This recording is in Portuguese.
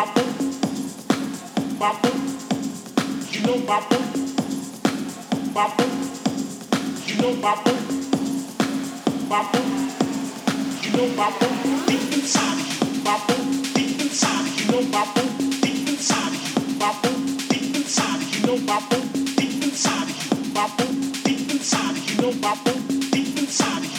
bopper, bopper, you know bopper, bopper, you know bopper, bopper, you know bopper, deep inside. You, bopper, deep inside. You know bopper, deep inside. You, bopper, deep inside. You know bopper, deep inside. You, bopper, deep inside. You know bopper, deep inside. you.